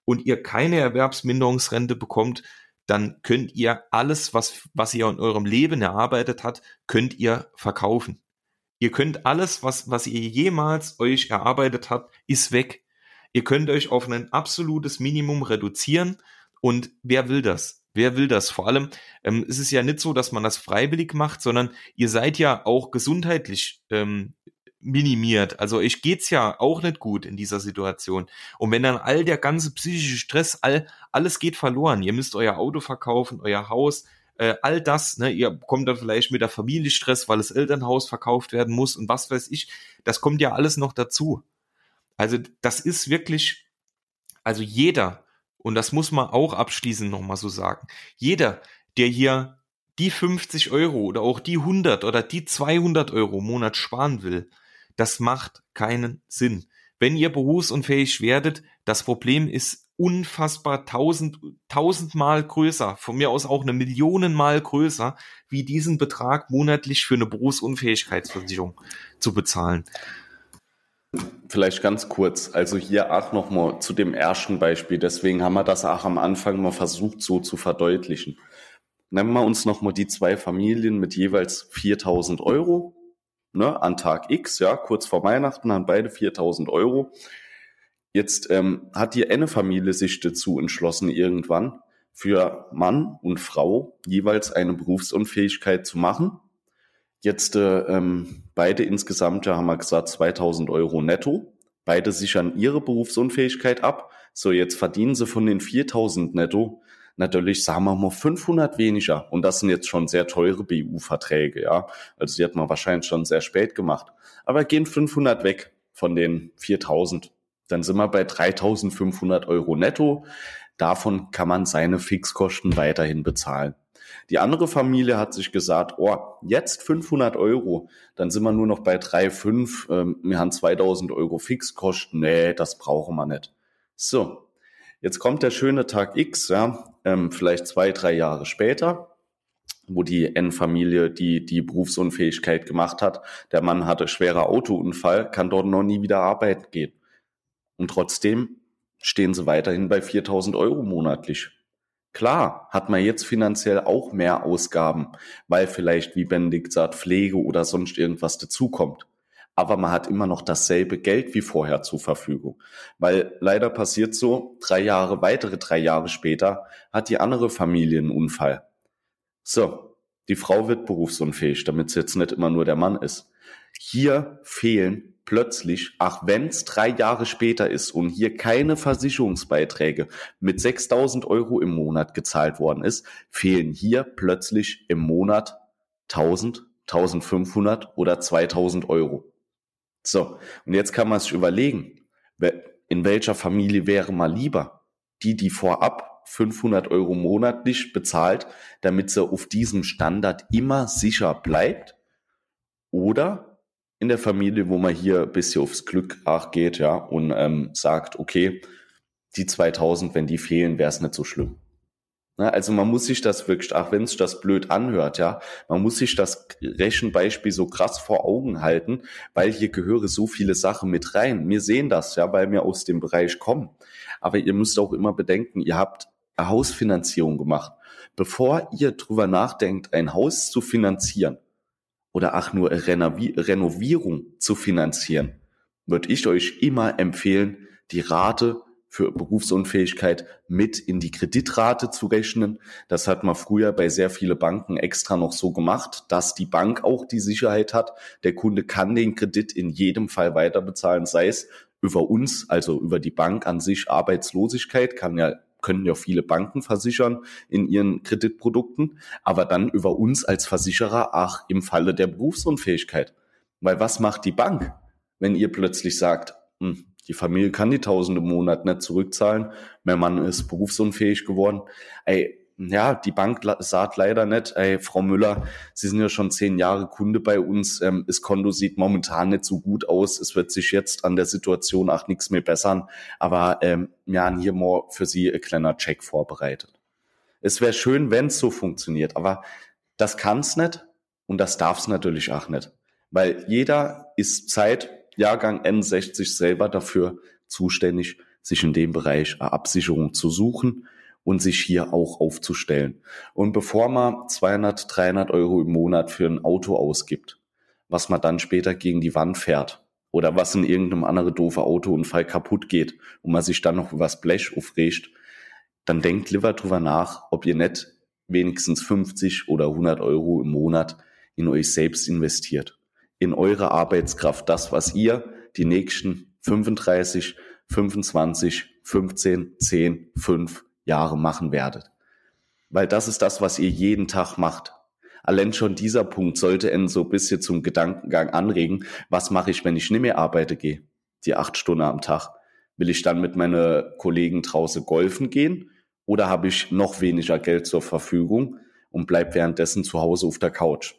und ihr keine Erwerbsminderungsrente bekommt, dann könnt ihr alles, was, was ihr in eurem Leben erarbeitet habt, könnt ihr verkaufen. Ihr könnt alles, was, was ihr jemals euch erarbeitet habt, ist weg. Ihr könnt euch auf ein absolutes Minimum reduzieren. Und wer will das? Wer will das? Vor allem ähm, es ist ja nicht so, dass man das freiwillig macht, sondern ihr seid ja auch gesundheitlich ähm, minimiert. Also euch geht's ja auch nicht gut in dieser Situation. Und wenn dann all der ganze psychische Stress, all, alles geht verloren. Ihr müsst euer Auto verkaufen, euer Haus, äh, all das, ne, ihr kommt dann vielleicht mit der Familie Stress, weil das Elternhaus verkauft werden muss und was weiß ich. Das kommt ja alles noch dazu. Also das ist wirklich, also jeder, und das muss man auch abschließend nochmal so sagen, jeder, der hier die 50 Euro oder auch die 100 oder die 200 Euro im Monat sparen will, das macht keinen Sinn. Wenn ihr berufsunfähig werdet, das Problem ist unfassbar tausend, tausendmal größer, von mir aus auch eine Millionenmal größer, wie diesen Betrag monatlich für eine Berufsunfähigkeitsversicherung zu bezahlen. Vielleicht ganz kurz, also hier auch nochmal zu dem ersten Beispiel, deswegen haben wir das auch am Anfang mal versucht so zu verdeutlichen. Nehmen wir uns nochmal die zwei Familien mit jeweils 4000 Euro ne, an Tag X, ja, kurz vor Weihnachten, haben beide 4000 Euro. Jetzt ähm, hat die eine Familie sich dazu entschlossen, irgendwann für Mann und Frau jeweils eine Berufsunfähigkeit zu machen. Jetzt äh, ähm, beide insgesamt, ja, haben wir gesagt, 2000 Euro netto. Beide sichern ihre Berufsunfähigkeit ab. So, jetzt verdienen sie von den 4000 netto natürlich, sagen wir mal, 500 weniger. Und das sind jetzt schon sehr teure BU-Verträge, ja. Also die hat man wahrscheinlich schon sehr spät gemacht. Aber gehen 500 weg von den 4000. Dann sind wir bei 3500 Euro netto. Davon kann man seine Fixkosten weiterhin bezahlen. Die andere Familie hat sich gesagt, oh, jetzt 500 Euro, dann sind wir nur noch bei 3,5, ähm, wir haben 2000 Euro Fixkosten, nee, das brauchen wir nicht. So, Jetzt kommt der schöne Tag X, ja, ähm, vielleicht zwei, drei Jahre später, wo die N-Familie die, die Berufsunfähigkeit gemacht hat. Der Mann hatte schwerer Autounfall, kann dort noch nie wieder arbeiten gehen. Und trotzdem stehen sie weiterhin bei 4000 Euro monatlich. Klar, hat man jetzt finanziell auch mehr Ausgaben, weil vielleicht, wie Benedikt sagt, Pflege oder sonst irgendwas dazukommt aber man hat immer noch dasselbe Geld wie vorher zur Verfügung. Weil leider passiert so, drei Jahre, weitere drei Jahre später hat die andere Familie einen Unfall. So, die Frau wird berufsunfähig, damit es jetzt nicht immer nur der Mann ist. Hier fehlen plötzlich, ach wenn es drei Jahre später ist und hier keine Versicherungsbeiträge mit 6000 Euro im Monat gezahlt worden ist, fehlen hier plötzlich im Monat 1000, 1500 oder 2000 Euro. So, und jetzt kann man sich überlegen, in welcher Familie wäre mal lieber? Die, die vorab 500 Euro monatlich bezahlt, damit sie auf diesem Standard immer sicher bleibt? Oder in der Familie, wo man hier ein bisschen aufs Glück geht, ja, und ähm, sagt, okay, die 2000, wenn die fehlen, wäre es nicht so schlimm. Ne, also man muss sich das wirklich, auch wenn es das blöd anhört, ja, man muss sich das Rechenbeispiel so krass vor Augen halten, weil hier gehöre so viele Sachen mit rein. Wir sehen das, ja, weil wir aus dem Bereich kommen. Aber ihr müsst auch immer bedenken, ihr habt eine Hausfinanzierung gemacht. Bevor ihr drüber nachdenkt, ein Haus zu finanzieren oder ach nur Renovi Renovierung zu finanzieren, würde ich euch immer empfehlen, die Rate für Berufsunfähigkeit mit in die Kreditrate zu rechnen. Das hat man früher bei sehr vielen Banken extra noch so gemacht, dass die Bank auch die Sicherheit hat, der Kunde kann den Kredit in jedem Fall weiterbezahlen, sei es über uns, also über die Bank an sich Arbeitslosigkeit, kann ja können ja viele Banken versichern in ihren Kreditprodukten, aber dann über uns als Versicherer, ach, im Falle der Berufsunfähigkeit. Weil was macht die Bank, wenn ihr plötzlich sagt, hm, die Familie kann die Tausende im Monat nicht zurückzahlen. Mein Mann ist berufsunfähig geworden. Ey, ja, die Bank sagt leider nicht, ey, Frau Müller, Sie sind ja schon zehn Jahre Kunde bei uns, ähm, das Konto sieht momentan nicht so gut aus, es wird sich jetzt an der Situation auch nichts mehr bessern, aber ähm, wir haben hier mal für Sie ein kleiner Check vorbereitet. Es wäre schön, wenn es so funktioniert, aber das kann es nicht und das darf es natürlich auch nicht, weil jeder ist seit Jahrgang N60 selber dafür zuständig, sich in dem Bereich eine Absicherung zu suchen und sich hier auch aufzustellen. Und bevor man 200, 300 Euro im Monat für ein Auto ausgibt, was man dann später gegen die Wand fährt oder was in irgendeinem anderen doofen Autounfall kaputt geht und man sich dann noch übers Blech aufregt, dann denkt lieber drüber nach, ob ihr nicht wenigstens 50 oder 100 Euro im Monat in euch selbst investiert. In eure Arbeitskraft, das, was ihr die nächsten 35, 25, 15, 10, 5, Jahre machen werdet. Weil das ist das, was ihr jeden Tag macht. Allein schon dieser Punkt sollte einen so ein bisschen zum Gedankengang anregen, was mache ich, wenn ich nicht mehr arbeite gehe, die acht Stunden am Tag. Will ich dann mit meinen Kollegen draußen golfen gehen oder habe ich noch weniger Geld zur Verfügung und bleib währenddessen zu Hause auf der Couch?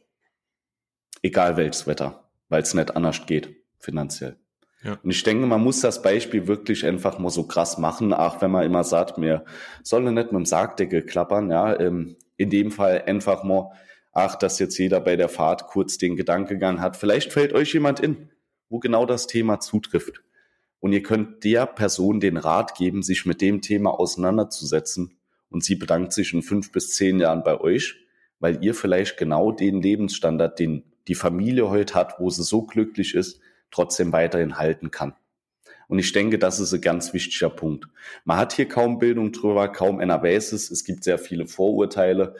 Egal welches Wetter, weil es nicht anders geht, finanziell. Ja. Und ich denke, man muss das Beispiel wirklich einfach mal so krass machen, auch wenn man immer sagt, mir soll nicht mit dem Sargdeckel klappern, ja, ähm, in dem Fall einfach mal, ach, dass jetzt jeder bei der Fahrt kurz den Gedankengang hat. Vielleicht fällt euch jemand in, wo genau das Thema zutrifft. Und ihr könnt der Person den Rat geben, sich mit dem Thema auseinanderzusetzen. Und sie bedankt sich in fünf bis zehn Jahren bei euch, weil ihr vielleicht genau den Lebensstandard, den die Familie heute hat, wo sie so glücklich ist, trotzdem weiterhin halten kann. Und ich denke, das ist ein ganz wichtiger Punkt. Man hat hier kaum Bildung drüber, kaum weiß es. Gibt sehr viele Vorurteile.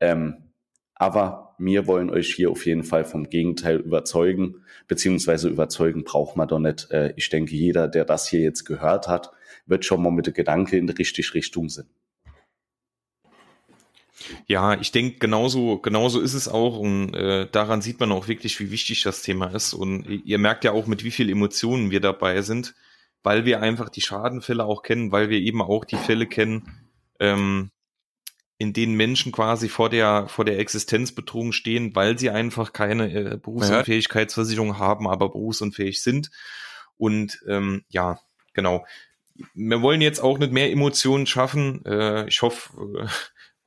Ähm, aber wir wollen euch hier auf jeden Fall vom Gegenteil überzeugen, beziehungsweise überzeugen braucht man doch nicht. Äh, ich denke, jeder, der das hier jetzt gehört hat, wird schon mal mit der Gedanke in die richtige Richtung sind. Ja, ich denke, genauso, genauso ist es auch und äh, daran sieht man auch wirklich, wie wichtig das Thema ist. Und ihr merkt ja auch, mit wie viel Emotionen wir dabei sind, weil wir einfach die Schadenfälle auch kennen, weil wir eben auch die Fälle kennen, ähm, in denen Menschen quasi vor der vor der Existenzbedrohung stehen, weil sie einfach keine äh, Berufsunfähigkeitsversicherung haben, aber berufsunfähig sind. Und ähm, ja, genau. Wir wollen jetzt auch nicht mehr Emotionen schaffen. Äh, ich hoffe, äh,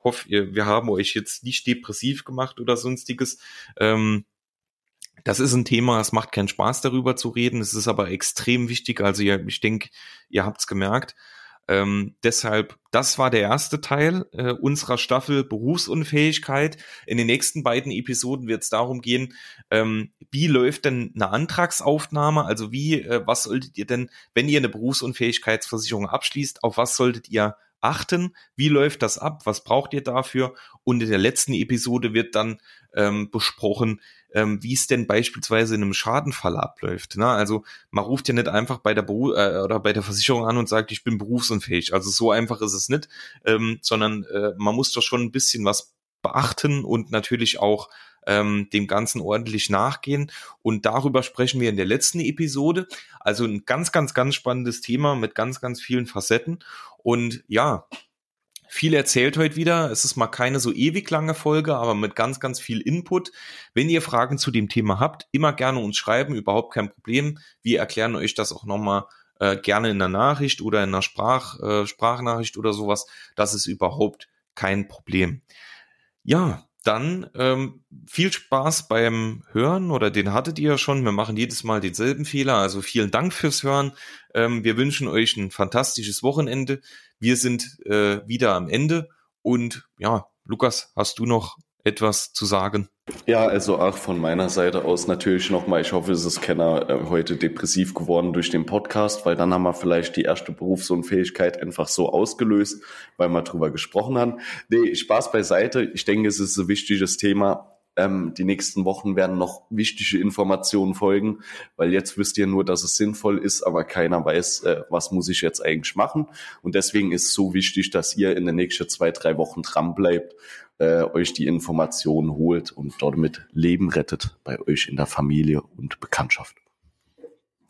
hoffe, ihr, wir haben euch jetzt nicht depressiv gemacht oder sonstiges. Ähm, das ist ein Thema, es macht keinen Spaß darüber zu reden, es ist aber extrem wichtig. Also ja, ich denke, ihr habt es gemerkt. Ähm, deshalb, das war der erste Teil äh, unserer Staffel Berufsunfähigkeit. In den nächsten beiden Episoden wird es darum gehen, ähm, wie läuft denn eine Antragsaufnahme? Also wie, äh, was solltet ihr denn, wenn ihr eine Berufsunfähigkeitsversicherung abschließt, auf was solltet ihr achten? Wie läuft das ab? Was braucht ihr dafür? Und in der letzten Episode wird dann ähm, besprochen, ähm, wie es denn beispielsweise in einem Schadenfall abläuft. Ne? Also man ruft ja nicht einfach bei der Beru äh, oder bei der Versicherung an und sagt, ich bin berufsunfähig. Also so einfach ist es nicht, ähm, sondern äh, man muss doch schon ein bisschen was beachten und natürlich auch ähm, dem Ganzen ordentlich nachgehen. Und darüber sprechen wir in der letzten Episode. Also ein ganz, ganz, ganz spannendes Thema mit ganz, ganz vielen Facetten. Und ja, viel erzählt heute wieder. Es ist mal keine so ewig lange Folge, aber mit ganz, ganz viel Input. Wenn ihr Fragen zu dem Thema habt, immer gerne uns schreiben, überhaupt kein Problem. Wir erklären euch das auch nochmal äh, gerne in der Nachricht oder in einer Sprach, äh, Sprachnachricht oder sowas. Das ist überhaupt kein Problem. Ja, dann ähm, viel Spaß beim Hören oder den hattet ihr ja schon. Wir machen jedes Mal denselben Fehler. Also vielen Dank fürs Hören. Ähm, wir wünschen euch ein fantastisches Wochenende. Wir sind äh, wieder am Ende. Und ja, Lukas, hast du noch etwas zu sagen? Ja, also auch von meiner Seite aus natürlich nochmal, ich hoffe, es ist keiner äh, heute depressiv geworden durch den Podcast, weil dann haben wir vielleicht die erste Berufsunfähigkeit einfach so ausgelöst, weil wir drüber gesprochen haben. Nee, Spaß beiseite. Ich denke, es ist ein wichtiges Thema. Ähm, die nächsten Wochen werden noch wichtige Informationen folgen, weil jetzt wisst ihr nur, dass es sinnvoll ist, aber keiner weiß, äh, was muss ich jetzt eigentlich machen. Und deswegen ist es so wichtig, dass ihr in den nächsten zwei, drei Wochen dran bleibt äh, euch die Informationen holt und damit Leben rettet bei euch in der Familie und Bekanntschaft.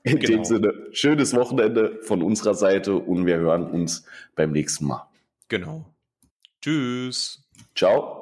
In genau. dem Sinne, schönes Wochenende von unserer Seite und wir hören uns beim nächsten Mal. Genau. Tschüss. Ciao.